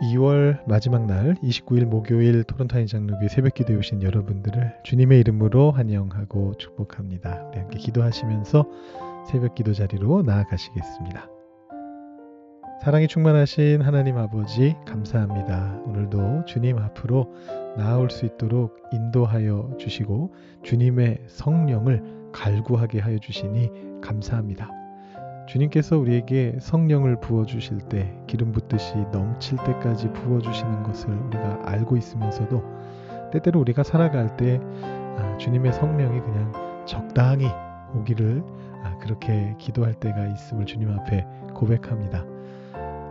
2월 마지막 날 29일 목요일 토론타인 장로교회 새벽 기도에 오신 여러분들을 주님의 이름으로 환영하고 축복합니다. 우리 함께 기도하시면서 새벽 기도 자리로 나아가시겠습니다. 사랑이 충만하신 하나님 아버지 감사합니다. 오늘도 주님 앞으로 나아올 수 있도록 인도하여 주시고 주님의 성령을 갈구하게 하여 주시니 감사합니다. 주님께서 우리에게 성령을 부어 주실 때 기름 붓듯이 넘칠 때까지 부어 주시는 것을 우리가 알고 있으면서도 때때로 우리가 살아갈 때 아, 주님의 성령이 그냥 적당히 오기를 아, 그렇게 기도할 때가 있음을 주님 앞에 고백합니다.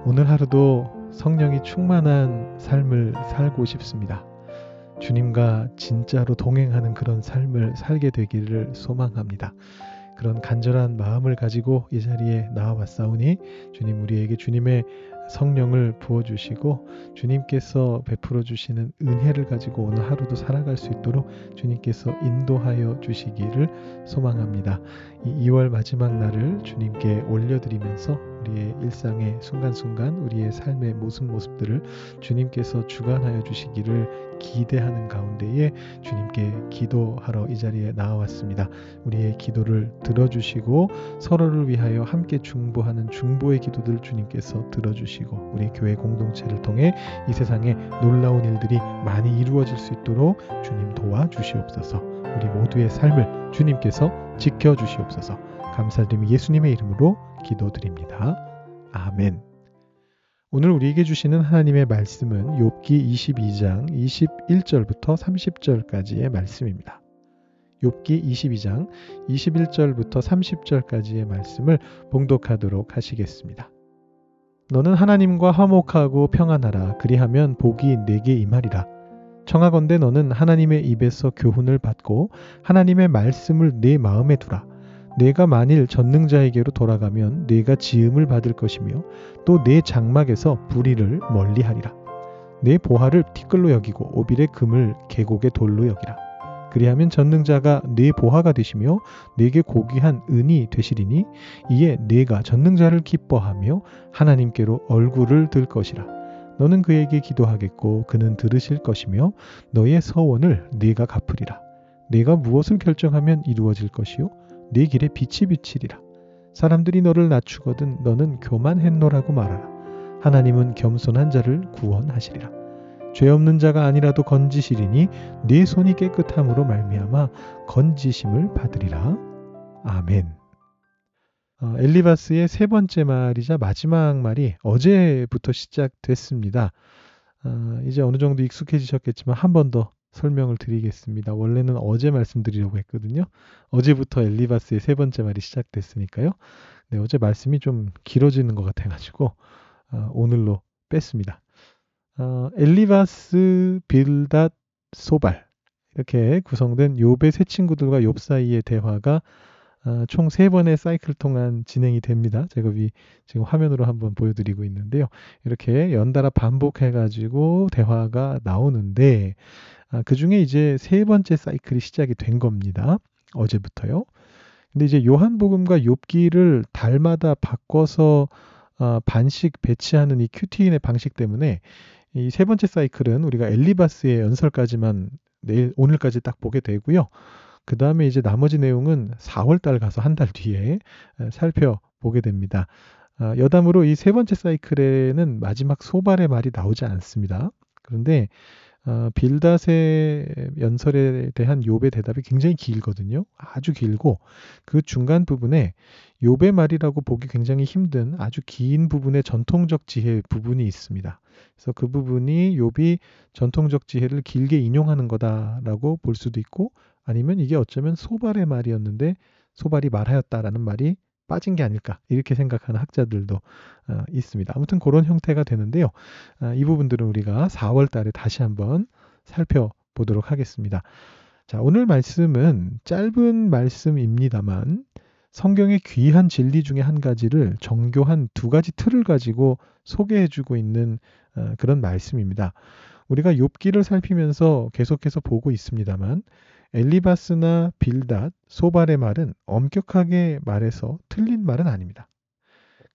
오늘 하루도 성령이 충만한 삶을 살고 싶습니다. 주님과 진짜로 동행하는 그런 삶을 살게 되기를 소망합니다. 그런 간절한 마음을 가지고 이 자리에 나와봤사오니 주님 우리에게 주님의 성령을 부어주시고 주님께서 베풀어 주시는 은혜를 가지고 오늘 하루도 살아갈 수 있도록 주님께서 인도하여 주시기를 소망합니다. 이 2월 마지막 날을 주님께 올려드리면서 우리의 일상의 순간순간 우리의 삶의 모습 모습들을 주님께서 주관하여 주시기를 기대하는 가운데에 주님께 기도하러 이 자리에 나와왔습니다. 우리의 기도를 들어주시고 서로를 위하여 함께 중보하는 중보의 기도들 주님께서 들어주시고 우리 교회 공동체를 통해 이 세상에 놀라운 일들이 많이 이루어질 수 있도록 주님 도와 주시옵소서. 우리 모두의 삶을 주님께서 지켜 주시옵소서. 감사드리며 예수님의 이름으로 기도드립니다. 아멘. 오늘 우리에게 주시는 하나님의 말씀은 욥기 22장 21절부터 30절까지의 말씀입니다. 욥기 22장 21절부터 30절까지의 말씀을 봉독하도록 하시겠습니다. 너는 하나님과 화목하고 평안하라 그리하면 복이 내게 임하리라 청하건대 너는 하나님의 입에서 교훈을 받고 하나님의 말씀을 내 마음에 두라 내가 만일 전능자에게로 돌아가면 내가 지음을 받을 것이며 또내 장막에서 불의를 멀리하리라. 내 보화를 티끌로 여기고 오빌의 금을 계곡의 돌로 여기라. 그리하면 전능자가 내 보화가 되시며 내게 고귀한 은이 되시리니 이에 내가 전능자를 기뻐하며 하나님께로 얼굴을 들 것이라. 너는 그에게 기도하겠고 그는 들으실 것이며 너의 서원을 네가 갚으리라. 네가 무엇을 결정하면 이루어질 것이요 네 길에 빛이 비치리라. 사람들이 너를 낮추거든 너는 교만했노라고 말하라. 하나님은 겸손한 자를 구원하시리라. 죄 없는 자가 아니라도 건지시리니 네 손이 깨끗함으로 말미암아 건지심을 받으리라. 아멘. 어, 엘리바스의 세 번째 말이자 마지막 말이 어제부터 시작됐습니다. 어, 이제 어느 정도 익숙해지셨겠지만 한 번 더 설명을 드리겠습니다. 원래는 어제 말씀드리려고 했거든요. 어제부터 엘리바스의 세 번째 말이 시작됐으니까요. 네, 어제 말씀이 좀 길어지는 것 같아가지고 어, 오늘로 뺐습니다. 어, 엘리바스, 빌닷, 소발 이렇게 구성된 욥의 세 친구들과 욥 사이의 대화가 어, 총세 번의 사이클 동안 진행이 됩니다. 위, 지금 화면으로 한번 보여드리고 있는데요. 이렇게 연달아 반복해가지고 대화가 나오는데 아, 그 중에 이제 세 번째 사이클이 시작이 된 겁니다. 어제부터요. 근데 이제 요한복음과 욥기를 달마다 바꿔서 어, 반씩 배치하는 이 큐티인의 방식 때문에 이 세 번째 사이클은 우리가 엘리바스의 연설까지만 내일 오늘까지 딱 보게 되고요. 그 다음에 이제 나머지 내용은 4월 달 가서 한 달 뒤에 살펴보게 됩니다. 아, 여담으로 이 세 번째 사이클에는 마지막 소발의 말이 나오지 않습니다. 그런데 어, 빌닷의 연설에 대한 욥의 대답이 굉장히 길거든요. 아주 길고 그 중간 부분에 욥의 말이라고 보기 굉장히 힘든 아주 긴 부분의 전통적 지혜 부분이 있습니다. 그래서 그 부분이 욥이 전통적 지혜를 길게 인용하는 거다라고 볼 수도 있고 아니면 이게 어쩌면 소발의 말이었는데 소발이 말하였다라는 말이 빠진 게 아닐까 이렇게 생각하는 학자들도 어, 있습니다. 아무튼 그런 형태가 되는데요. 어, 이 부분들은 우리가 4월 달에 다시 한번 살펴보도록 하겠습니다. 자, 오늘 말씀은 짧은 말씀입니다만 성경의 귀한 진리 중에 한 가지를 정교한 두 가지 틀을 가지고 소개해주고 있는 어, 그런 말씀입니다. 우리가 욥기를 살피면서 계속해서 보고 있습니다만 엘리바스나 빌닷, 소발의 말은 엄격하게 말해서 틀린 말은 아닙니다.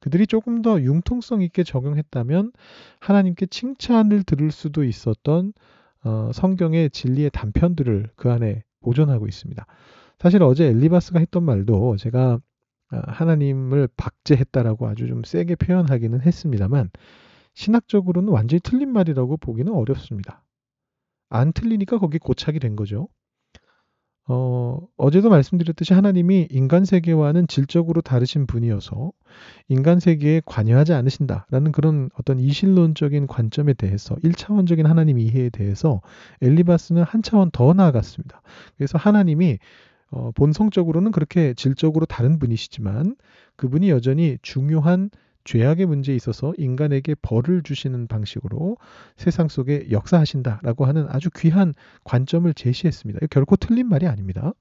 그들이 조금 더 융통성 있게 적용했다면 하나님께 칭찬을 들을 수도 있었던 어, 성경의 진리의 단편들을 그 안에 보존하고 있습니다. 사실 어제 엘리바스가 했던 말도 제가 아, 하나님을 박제했다라고 아주 좀 세게 표현하기는 했습니다만 신학적으로는 완전히 틀린 말이라고 보기는 어렵습니다. 안 틀리니까 거기 고착이 된 거죠. 어, 어제도 말씀드렸듯이 하나님이 인간 세계와는 질적으로 다르신 분이어서 인간 세계에 관여하지 않으신다라는 그런 어떤 이실론적인 관점에 대해서 1차원적인 하나님 이해에 대해서 엘리바스는 한 차원 더 나아갔습니다. 그래서 하나님이 어, 본성적으로는 그렇게 질적으로 다른 분이시지만 그분이 여전히 중요한 죄악의 문제에 있어서 인간에게 벌을 주시는 방식으로 세상 속에 역사하신다라고 하는 아주 귀한 관점을 제시했습니다. 결코 틀린 말이 아닙니다.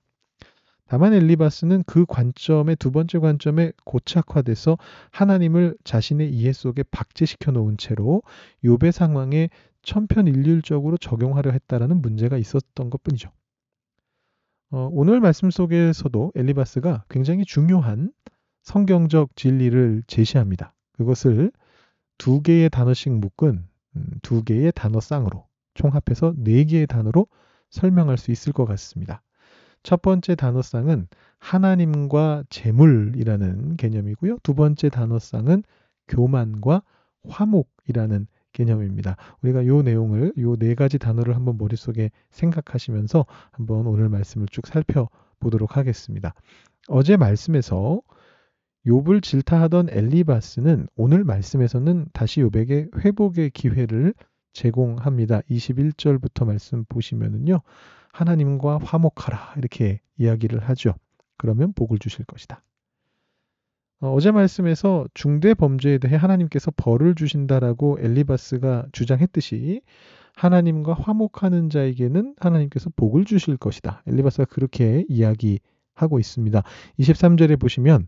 다만 엘리바스는 그 관점의 두 번째 관점에 고착화돼서 하나님을 자신의 이해 속에 박제시켜 놓은 채로 요배 상황에 천편일률적으로 적용하려 했다라는 문제가 있었던 것뿐이죠. 어, 오늘 말씀 속에서도 엘리바스가 굉장히 중요한 성경적 진리를 제시합니다. 그것을 두 개의 단어씩 묶은 음, 두 개의 단어쌍으로 총합해서 네 개의 단어로 설명할 수 있을 것 같습니다. 첫 번째 단어쌍은 하나님과 재물이라는 개념이고요. 두 번째 단어쌍은 교만과 화목이라는 개념입니다. 우리가 이 내용을 이네 가지 단어를 한번 머릿속에 생각하시면서 한번 오늘 말씀을 쭉 살펴보도록 하겠습니다. 어제 말씀에서 욥을 질타하던 엘리바스는 오늘 말씀에서는 다시 욥에게 회복의 기회를 제공합니다. 21절부터 말씀 보시면은요. 하나님과 화목하라 이렇게 이야기를 하죠. 그러면 복을 주실 것이다. 어, 제 말씀에서 중대 범죄에 대해 하나님께서 벌을 주신다라고 엘리바스가 주장했듯이 하나님과 화목하는 자에게는 하나님께서 복을 주실 것이다. 엘리바스가 그렇게 이야기하고 있습니다. 23절에 보시면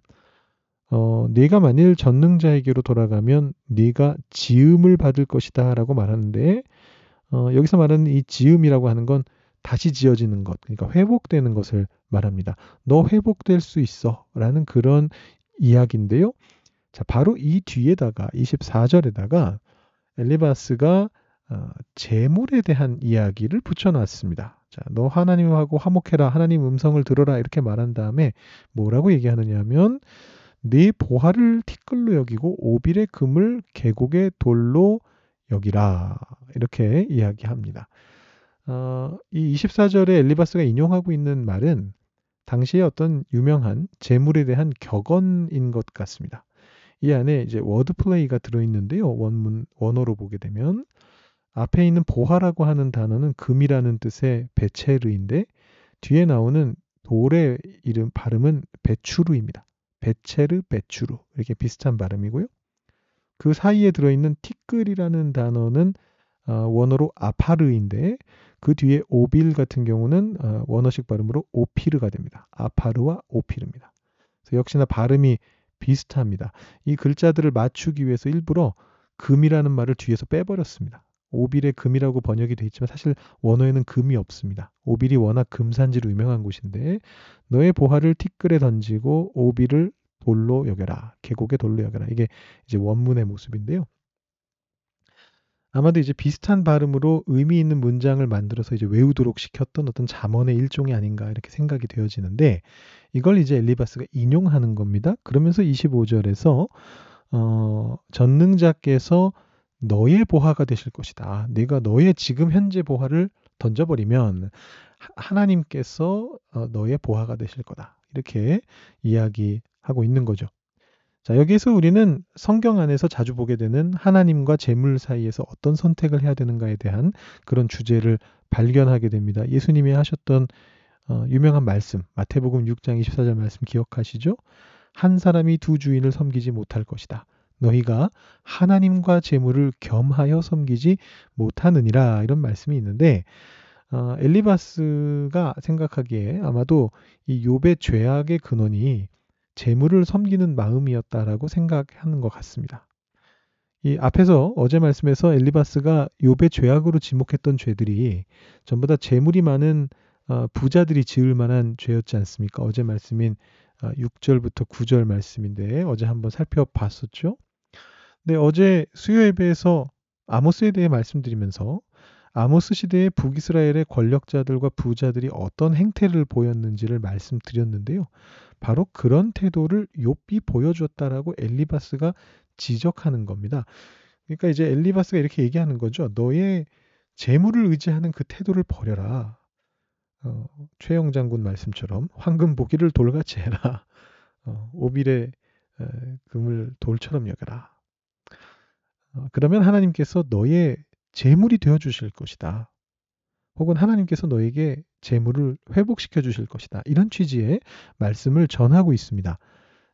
어, 네가 만일 전능자에게로 돌아가면 네가 지음을 받을 것이다라고 말하는데 어, 여기서 말하는 이 지음이라고 하는 건 다시 지어지는 것, 그러니까 회복되는 것을 말합니다. 너 회복될 수 있어. 라는 그런 이야기인데요. 자, 바로 이 뒤에다가 24절에다가 엘리바스가 어, 재물에 대한 이야기를 붙여놨습니다. 자, 너 하나님하고 화목해라, 하나님 음성을 들어라 이렇게 말한 다음에 뭐라고 얘기하느냐 하면 네 보화를 티끌로 여기고 오빌의 금을 계곡의 돌로 여기라 이렇게 이야기합니다. 어, 이 24절에 엘리바스가 인용하고 있는 말은 당시에 어떤 유명한 재물에 대한 격언인 것 같습니다. 이 안에 이제 word play가 들어있는데요. 원문 원어로 보게 되면 앞에 있는 보화라고 하는 단어는 금이라는 뜻의 베체르인데 뒤에 나오는 돌의 이름 발음은 베추르입니다. 베체르 베추르 이렇게 비슷한 발음이고요. 그 사이에 들어있는 티끌이라는 단어는 어, 원어로 아파르인데 그 뒤에 오빌 같은 경우는 어, 원어식 발음으로 오피르가 됩니다. 아파르와 오피르입니다. 그래서 역시나 발음이 비슷합니다. 이 글자들을 맞추기 위해서 일부러 금이라는 말을 뒤에서 빼버렸습니다. 오빌의 금이라고 번역이 되어 있지만 사실 원어에는 금이 없습니다. 오빌이 워낙 금산지로 유명한 곳인데 너의 보화를 티끌에 던지고 오빌을 돌로 여겨라. 계곡에 돌로 여겨라. 이게 이제 원문의 모습인데요. 아마도 이제 비슷한 발음으로 의미 있는 문장을 만들어서 이제 외우도록 시켰던 어떤 잠언의 일종이 아닌가 이렇게 생각이 되어지는데 이걸 이제 엘리바스가 인용하는 겁니다. 그러면서 25절에서 어, 전능자께서 너의 보화가 되실 것이다. 네가 너의 지금 현재 보화를 던져버리면 하나님께서 어, 너의 보화가 되실 거다. 이렇게 이야기하고 있는 거죠. 자, 여기서 우리는 성경 안에서 자주 보게 되는 하나님과 재물 사이에서 어떤 선택을 해야 되는가에 대한 그런 주제를 발견하게 됩니다. 예수님이 하셨던 어, 유명한 말씀, 마태복음 6장 24절 말씀 기억하시죠? 한 사람이 두 주인을 섬기지 못할 것이다. 너희가 하나님과 재물을 겸하여 섬기지 못하느니라 이런 말씀이 있는데 어, 엘리바스가 생각하기에 아마도 이 욥의 죄악의 근원이 재물을 섬기는 마음이었다라고 생각하는 것 같습니다. 이 앞에서 어제 말씀에서 엘리바스가 욥의 죄악으로 지목했던 죄들이 전부 다 재물이 많은 어, 부자들이 지을 만한 죄였지 않습니까? 어제 말씀인 6절부터 9절 말씀인데 어제 한번 살펴봤었죠. 네, 어제 수요 예배에서 아모스에 대해 말씀드리면서 아모스 시대의 북이스라엘의 권력자들과 부자들이 어떤 행태를 보였는지를 말씀드렸는데요. 바로 그런 태도를 욥이 보여줬다라고 엘리바스가 지적하는 겁니다. 그러니까 이제 엘리바스가 이렇게 얘기하는 거죠. 너의 재물을 의지하는 그 태도를 버려라. 어, 최영 장군 말씀처럼 황금 보기를 돌같이 해라. 어, 오빌의 에, 금을 돌처럼 여겨라. 어, 그러면 하나님께서 너의 재물이 되어 주실 것이다. 혹은 하나님께서 너에게 재물을 회복시켜 주실 것이다. 이런 취지의 말씀을 전하고 있습니다.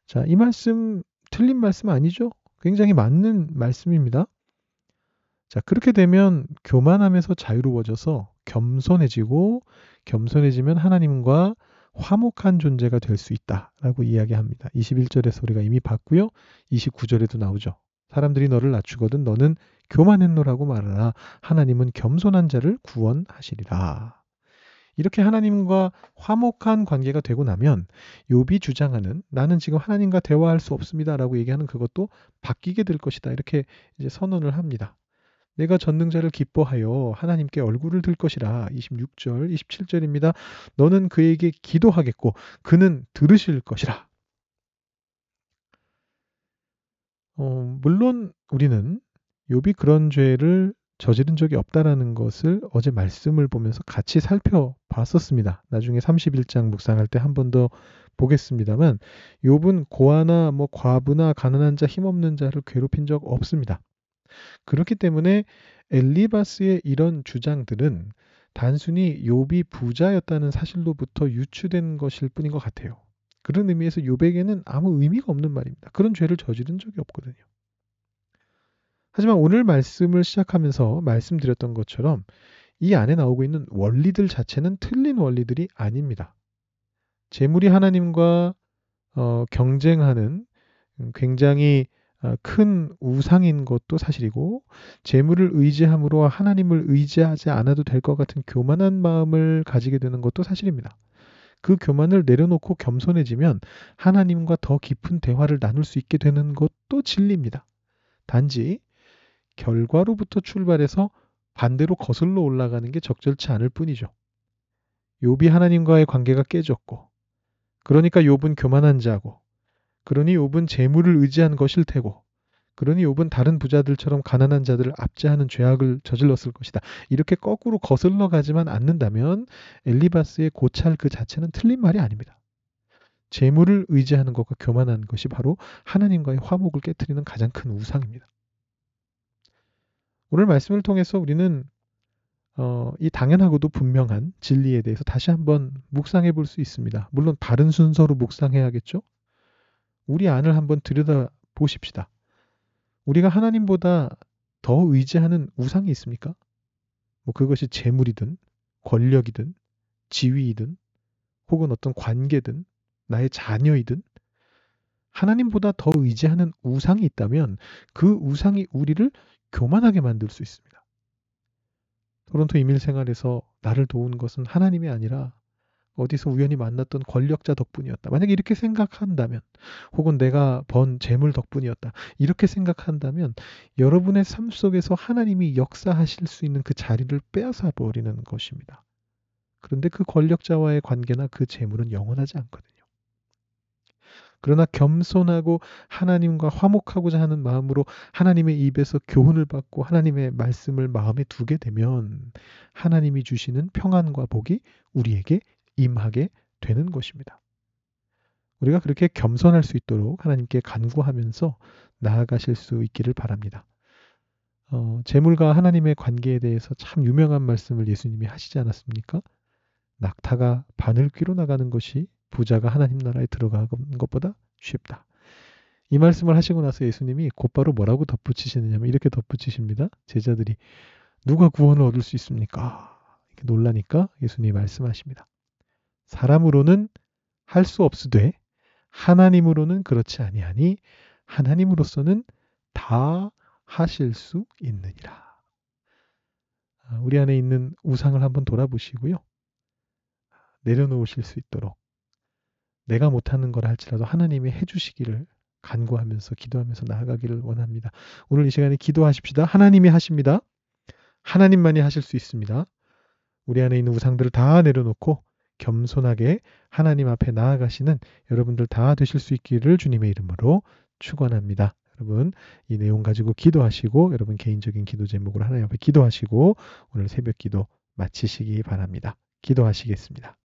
자, 이 말씀 틀린 말씀 아니죠? 굉장히 맞는 말씀입니다. 자, 그렇게 되면 교만함에서 자유로워져서 겸손해지고 겸손해지면 하나님과 화목한 존재가 될 수 있다라고 이야기합니다. 21절에서 우리가 이미 봤고요. 29절에도 나오죠. 사람들이 너를 낮추거든 너는 교만했노라고 말하라. 하나님은 겸손한 자를 구원하시리라. 이렇게 하나님과 화목한 관계가 되고 나면 욥이 주장하는 나는 지금 하나님과 대화할 수 없습니다라고 얘기하는 그것도 바뀌게 될 것이다. 이렇게 이제 선언을 합니다. 내가 전능자를 기뻐하여 하나님께 얼굴을 들 것이라. 26절, 27절입니다. 너는 그에게 기도하겠고 그는 들으실 것이라. 어, 물론 우리는 욥이 그런 죄를 저지른 적이 없다라는 것을 어제 말씀을 보면서 같이 살펴봤었습니다. 나중에 31장 묵상할 때 한 번 더 보겠습니다만 욥은 고아나 뭐 과부나 가난한 자 힘없는 자를 괴롭힌 적 없습니다. 그렇기 때문에 엘리바스의 이런 주장들은 단순히 욥이 부자였다는 사실로부터 유추된 것일 뿐인 것 같아요. 그런 의미에서 욥에게는 아무 의미가 없는 말입니다. 그런 죄를 저지른 적이 없거든요. 하지만 오늘 말씀을 시작하면서 말씀드렸던 것처럼 이 안에 나오고 있는 원리들 자체는 틀린 원리들이 아닙니다. 재물이 하나님과 어, 경쟁하는 굉장히 어, 큰 우상인 것도 사실이고 재물을 의지함으로 하나님을 의지하지 않아도 될 것 같은 교만한 마음을 가지게 되는 것도 사실입니다. 그 교만을 내려놓고 겸손해지면 하나님과 더 깊은 대화를 나눌 수 있게 되는 것도 진리입니다. 단지 결과로부터 출발해서 반대로 거슬러 올라가는 게 적절치 않을 뿐이죠. 욥이 하나님과의 관계가 깨졌고 그러니까 욥은 교만한 자고 그러니 욥은 재물을 의지한 것일 테고 그러니 욥은 다른 부자들처럼 가난한 자들을 압제하는 죄악을 저질렀을 것이다. 이렇게 거꾸로 거슬러 가지만 않는다면 엘리바스의 고찰 그 자체는 틀린 말이 아닙니다. 재물을 의지하는 것과 교만한 것이 바로 하나님과의 화목을 깨뜨리는 가장 큰 우상입니다. 오늘 말씀을 통해서 우리는 어, 이 당연하고도 분명한 진리에 대해서 다시 한번 묵상해 볼 수 있습니다. 물론 다른 순서로 묵상해야겠죠? 우리 안을 한번 들여다 보십시다. 우리가 하나님보다 더 의지하는 우상이 있습니까? 뭐 그것이 재물이든 권력이든 지위이든 혹은 어떤 관계든 나의 자녀이든 하나님보다 더 의지하는 우상이 있다면 그 우상이 우리를 교만하게 만들 수 있습니다. 토론토 이밀 생활에서 나를 도운 것은 하나님이 아니라 어디서 우연히 만났던 권력자 덕분이었다. 만약에 이렇게 생각한다면, 혹은 내가 번 재물 덕분이었다. 이렇게 생각한다면, 여러분의 삶 속에서 하나님이 역사하실 수 있는 그 자리를 빼앗아 버리는 것입니다. 그런데 그 권력자와의 관계나 그 재물은 영원하지 않거든요. 그러나 겸손하고 하나님과 화목하고자 하는 마음으로 하나님의 입에서 교훈을 받고 하나님의 말씀을 마음에 두게 되면 하나님이 주시는 평안과 복이 우리에게 임하게 되는 것입니다. 우리가 그렇게 겸손할 수 있도록 하나님께 간구하면서 나아가실 수 있기를 바랍니다. 어, 재물과 하나님의 관계에 대해서 참 유명한 말씀을 예수님이 하시지 않았습니까? 낙타가 바늘 귀로 나가는 것이 부자가 하나님 나라에 들어가는 것보다 쉽다. 이 말씀을 하시고 나서 예수님이 곧바로 뭐라고 덧붙이시느냐면 이렇게 덧붙이십니다. 제자들이 누가 구원을 얻을 수 있습니까? 이렇게 놀라니까 예수님이 말씀하십니다. 사람으로는 할 수 없으되 하나님으로는 그렇지 아니하니 하나님으로서는 다 하실 수 있느니라. 아, 우리 안에 있는 우상을 한번 돌아보시고요. 내려놓으실 수 있도록 내가 못하는 거라 할지라도 하나님이 해주시기를 간구하면서 기도하면서 나아가기를 원합니다. 오늘 이 시간에 기도하십시다. 하나님이 하십니다. 하나님만이 하실 수 있습니다. 우리 안에 있는 우상들을 다 내려놓고 겸손하게 하나님 앞에 나아가시는 여러분들 다 되실 수 있기를 주님의 이름으로 축원합니다. 여러분 이 내용 가지고 기도하시고 여러분 개인적인 기도 제목으로 하나님 앞에 기도하시고 오늘 새벽 기도 마치시기 바랍니다. 기도하시겠습니다.